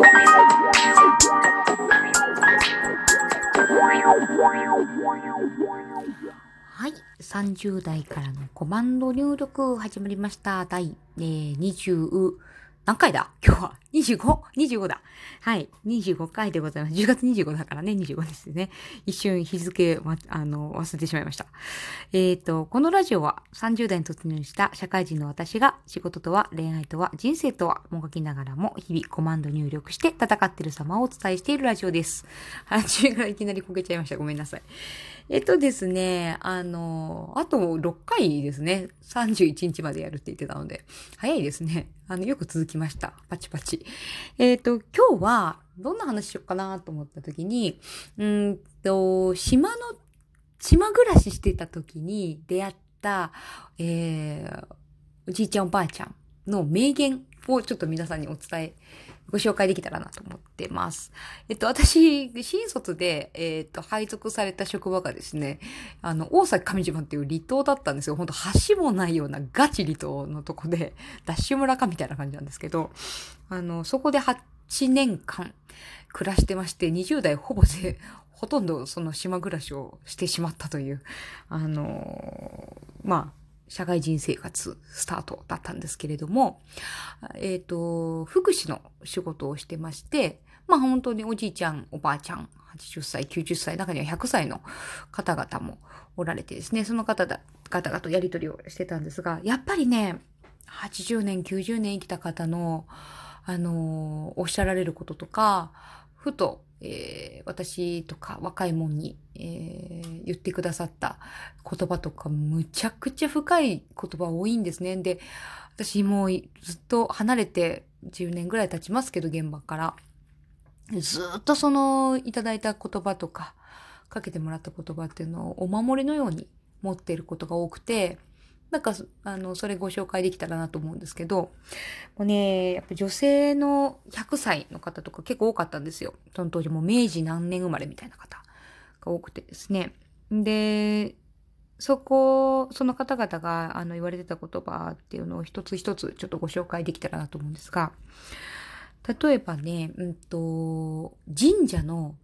はい。30代からのコマンド入力始まりました。第、えー、20、何回だ？今日は 25?25 だ。はい。25回でございます。10月25だからね、25ですね。一瞬日付、ま、あの、忘れてしまいました。えっ、ー、と、このラジオは30代に突入した社会人の私が仕事とは恋愛とは人生とはもがきながらも日々コマンド入力して戦ってる様をお伝えしているラジオです。初めからいきなりこけちゃいました。ごめんなさい。えっとですね、あの、あと6回ですね。31日までやるって言ってたので、早いですね。あの、よく続きました。パチパチ。えっ、ー、と、今日は、どんな話しようかなと思った時に、うんと、島の、島暮らししてた時に出会った、えー、おじいちゃんおばあちゃんの名言をちょっと皆さんにお伝えご紹介できたらなと思ってます。えっと、私、新卒で、えっと、配属された職場がですね、あの、大崎上島っていう離島だったんですよ。ほんと橋もないようなガチ離島のとこで、ダッシュ村かみたいな感じなんですけど、あの、そこで8年間暮らしてまして、20代ほぼで、ほとんどその島暮らしをしてしまったという、あの、まあ、社会人生活スタートだったんですけれども、えっ、ー、と、福祉の仕事をしてまして、まあ本当におじいちゃん、おばあちゃん、80歳、90歳、中には100歳の方々もおられてですね、その方々とやりとりをしてたんですが、やっぱりね、80年、90年生きた方の、あのおっしゃられることとか、ふとえー、私とか若いもんに、えー、言ってくださった言葉とかむちゃくちゃ深い言葉多いんですね。で、私もうずっと離れて10年ぐらい経ちますけど、現場から。ずっとそのいただいた言葉とか、かけてもらった言葉っていうのをお守りのように持っていることが多くて、なんか、あの、それご紹介できたらなと思うんですけど、もうね、やっぱ女性の100歳の方とか結構多かったんですよ。その当時も明治何年生まれみたいな方が多くてですね。で、そこ、その方々があの言われてた言葉っていうのを一つ一つちょっとご紹介できたらなと思うんですが、例えばね、うんと、神社の、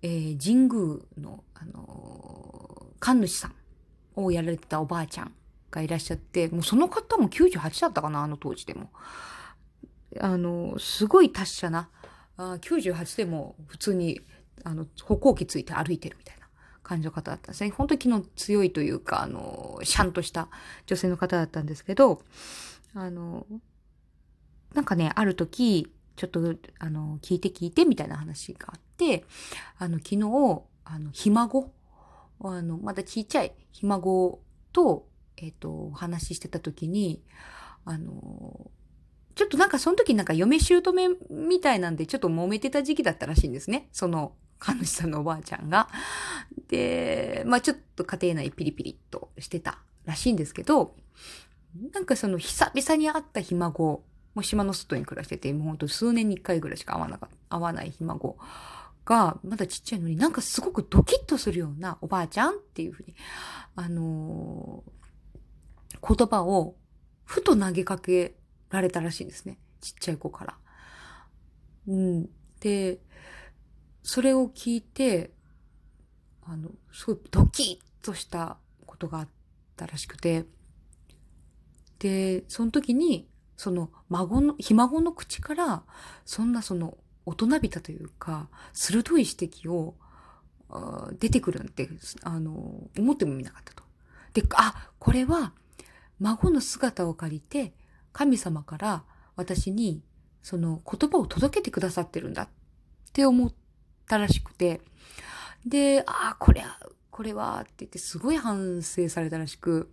えー、神宮の、あのー、神主さんをやられてたおばあちゃんがいらっしゃって、もうその方も98だったかな、あの当時でも。あの、すごい達者な、あ98でも普通に、あの、歩行器ついて歩いてるみたいな感じの方だったんですね。本当に気の強いというか、あの、シャンとした女性の方だったんですけど、あの、なんかね、ある時、ちょっと、あの、聞いて聞いてみたいな話があって、あの、昨日、あの、ひ孫、あの、まだちっちゃいひ孫と、えっ、ー、と、お話ししてた時に、あの、ちょっとなんかその時なんか嫁姑みたいなんでちょっと揉めてた時期だったらしいんですね。その神主さんのおばあちゃんが。で、まあちょっと家庭内ピリピリっとしてたらしいんですけど、なんかその久々に会ったひ孫、もう島の外に暮らしてて、もうほんと数年に一回ぐらいしか会わなか会わないひ孫が、まだちっちゃいのになんかすごくドキッとするようなおばあちゃんっていうふうに、あのー言葉をふと投げかけられたらしいんですね。ちっちゃい子から。うん。で、それを聞いて、あの、すごいドキッとしたことがあったらしくて、で、その時に、その孫の、ひ孫の口から、そんなその大人びたというか、鋭い指摘を、出てくるなんて、あの、思ってもみなかったと。で、あ、これは孫の姿を借りて、神様から私にその言葉を届けてくださってるんだって思ったらしくて、で、ああ、これは、これは、って言ってすごい反省されたらしく、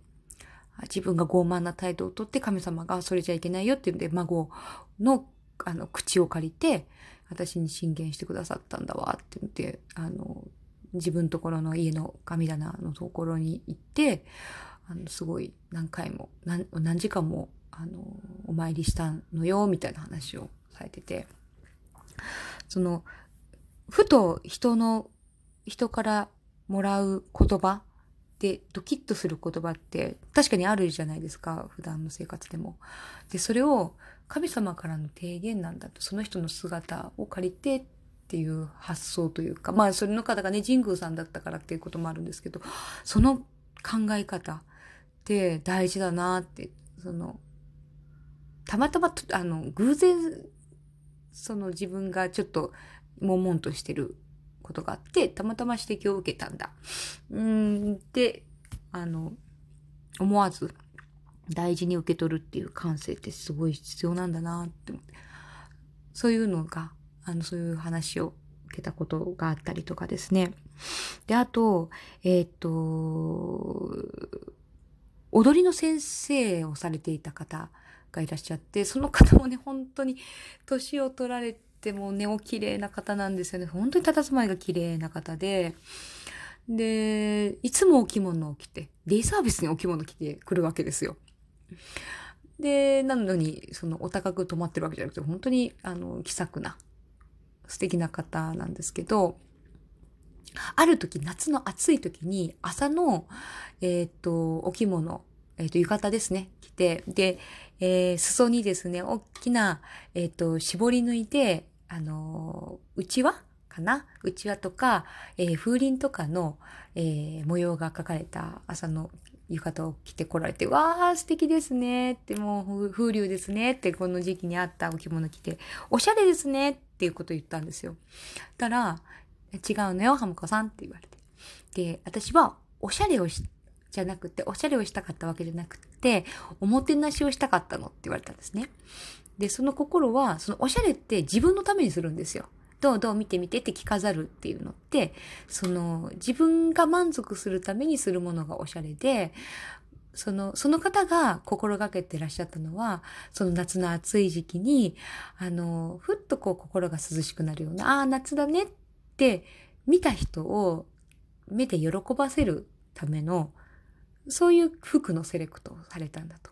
自分が傲慢な態度をとって神様がそれじゃいけないよって言うんで、孫の、あの、口を借りて、私に進言してくださったんだわって言って、あの、自分ところの家の神棚のところに行って、あの、すごい何回も、何、何時間も、あの、お参りしたのよ、みたいな話をされてて、その、ふと人の、人からもらう言葉でドキッとする言葉って確かにあるじゃないですか、普段の生活でも。で、それを神様からの提言なんだと、その人の姿を借りてっていう発想というか、まあそれの方がね、神宮さんだったからっていうこともあるんですけど、その考え方って大事だなって、その、たまたま、あの、偶然、その自分がちょっと悶々としてることがあって、たまたま指摘を受けたんだ。うん、で、あの、思わず大事に受け取るっていう感性ってすごい必要なんだなって思って。そういうのが、あの、そういう話を受けたことがあったりとかですね。で、あと、えっ、と、踊りの先生をされていた方がいらっしゃって、その方もね、本当に年を取られててもね、お綺麗な方なんですよね。本当に佇まいが綺麗な方で、で、いつもお着物を着て、デイサービスにお着物着てくるわけですよ。で、なのに、その、お高く泊まってるわけじゃなくて、本当に、あの、気さくな、素敵な方なんですけど、ある時、夏の暑い時に、朝の、えっ、と、お着物、えっ、と、浴衣ですね、着て、で、えー、裾にですね、大きな、えっ、と、絞り抜いて、あの、内輪かな？内輪とか、え風鈴とかの、え模様が描かれた朝の浴衣を着てこられて、わー、素敵ですねって、もう風流ですねって、この時期にあったお着物着て、おしゃれですねっていうことを言ったんですよ。たら、違うのよ、ハムコさんって言われて。で、私は、おしゃれをし、じゃなくて、おしゃれをしたかったわけじゃなくて、おもてなしをしたかったのって言われたんですね。で、その心は、そのおしゃれって自分のためにするんですよ。どうどう見てみてって着飾るっていうのって、その自分が満足するためにするものがおしゃれで、その、その方が心がけてらっしゃったのは、その夏の暑い時期に、あの、ふっとこう心が涼しくなるような、ああ、夏だねって見た人を目で喜ばせるための、そういう服のセレクトをされたんだと。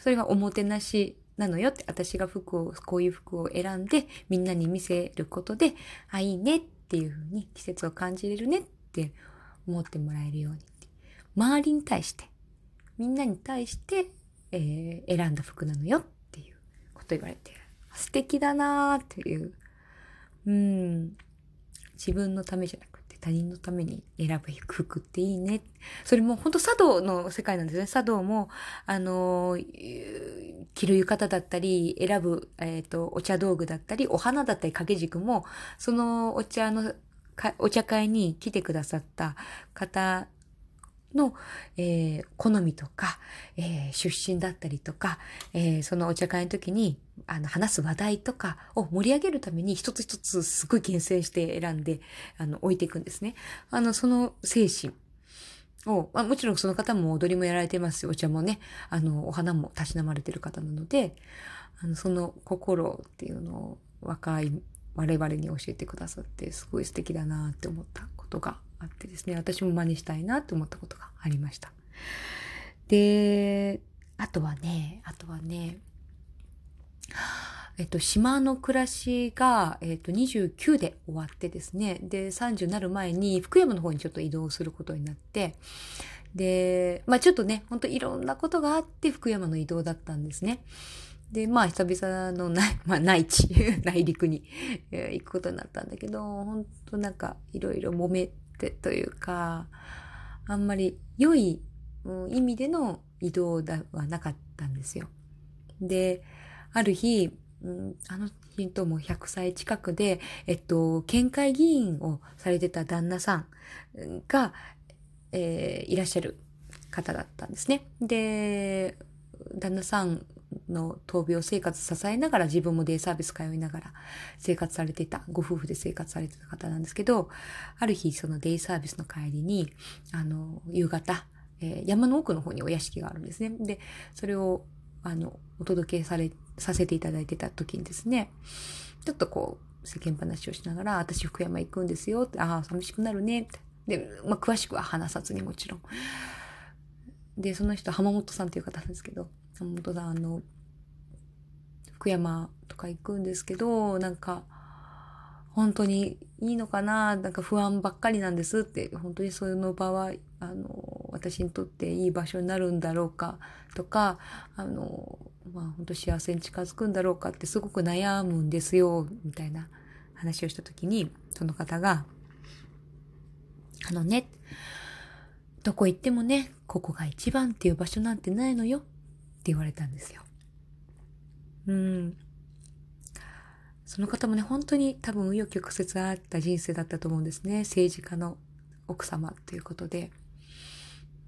それがおもてなしなのよって、私が服を、こういう服を選んで、みんなに見せることで、あ、いいねっていうふうに季節を感じれるねって思ってもらえるように。周りに対して、みんなに対して、えー、選んだ服なのよっていうこと言われて、素敵だなーっていう。うん。自分のためじゃなく他人のために選ぶ服っていいね。それも本当茶道の世界なんですね。茶道も、あの、着る浴衣だったり、選ぶ、えっ、ー、と、お茶道具だったり、お花だったり掛け軸も、そのお茶の、お茶会に来てくださった方の、えー、好みとか、えー、出身だったりとか、えー、そのお茶会の時にあの話す話題とかを盛り上げるために一つ一つすごい厳選して選んであの置いていくんですね。あの、その精神を、まあ、もちろんその方も踊りもやられてますし、お茶もね、あの、お花もたしなまれてる方なので、あのその心っていうのを若い我々に教えてくださってすごい素敵だなって思ったことがあってですね、私も真似したいなって思ったことがありました。で、あとはね、あとはね、えっと、島の暮らしが、えっと、29で終わってですね、で、30になる前に福山の方にちょっと移動することになって、で、まあちょっとね、ほんといろんなことがあって福山の移動だったんですね。で、まあ久々の内、まあ内地、内陸に、え、行くことになったんだけど、本当なんかいろいろ揉めてというか、あんまり良い、意味での移動ではなかったんですよ。で、ある日、うん、あの日とも100歳近くで、えっと、県会議員をされてた旦那さんが、えー、いらっしゃる方だったんですね。で、旦那さんの闘病生活支えながら自分もデイサービス通いながら生活されていた、ご夫婦で生活されてた方なんですけど、ある日そのデイサービスの帰りに、あの、夕方、えー、山の奥の方にお屋敷があるんですね。で、それを、あの、お届けされ、させていただいてた時にですね、ちょっとこう、世間話をしながら、私福山行くんですよって、ああ、寂しくなるねって。で、まあ、詳しくは話さずにもちろん。で、その人、浜本さんっていう方なんですけど、本さん、あの、福山とか行くんですけど、なんか、本当にいいのかななんか不安ばっかりなんですって、本当にその場は、あの、私にとっていい場所になるんだろうかとか、あの、まあ本当幸せに近づくんだろうかってすごく悩むんですよ、みたいな話をした時に、その方が、あのね、どこ行ってもね、ここが一番っていう場所なんてないのよって言われたんですよ。うん。その方もね、本当に多分紆余曲折あった人生だったと思うんですね。政治家の奥様ということで。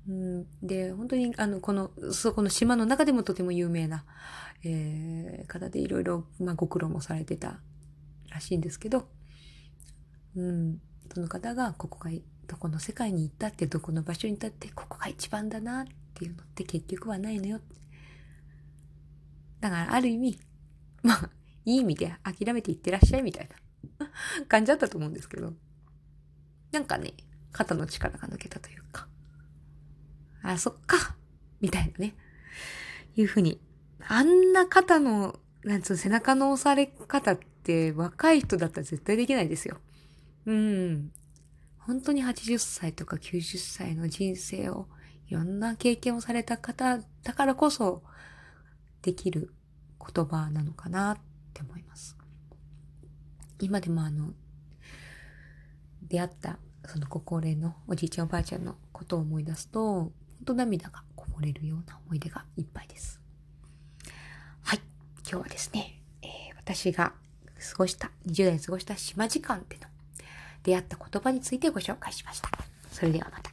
うん、で、本当に、あの、この、そこの島の中でもとても有名な、えー、方でいろいろ、まあ、ご苦労もされてたらしいんですけど、うん、その方が、ここが、どこの世界に行ったって、どこの場所に行ったって、ここが一番だなっていうのって結局はないのよ。だから、ある意味、まあ、いい意味で諦めていってらっしゃいみたいな 感じだったと思うんですけど、なんかね、肩の力が抜けたというか、あ、そっか。みたいなね、いうふうに、あんな肩の、なんつう背中の押され方って若い人だったら絶対できないですよ。うん。本当に80歳とか90歳の人生をいろんな経験をされた方だからこそできる言葉なのかなって思います。今でもあの、出会ったそのご高齢のおじいちゃんおばあちゃんのことを思い出すと、本当涙がこぼれるような思い出がいっぱいです。はい。今日はですね、えー、私が過ごした、20代に過ごした島時間での出会った言葉についてご紹介しました。それではまた。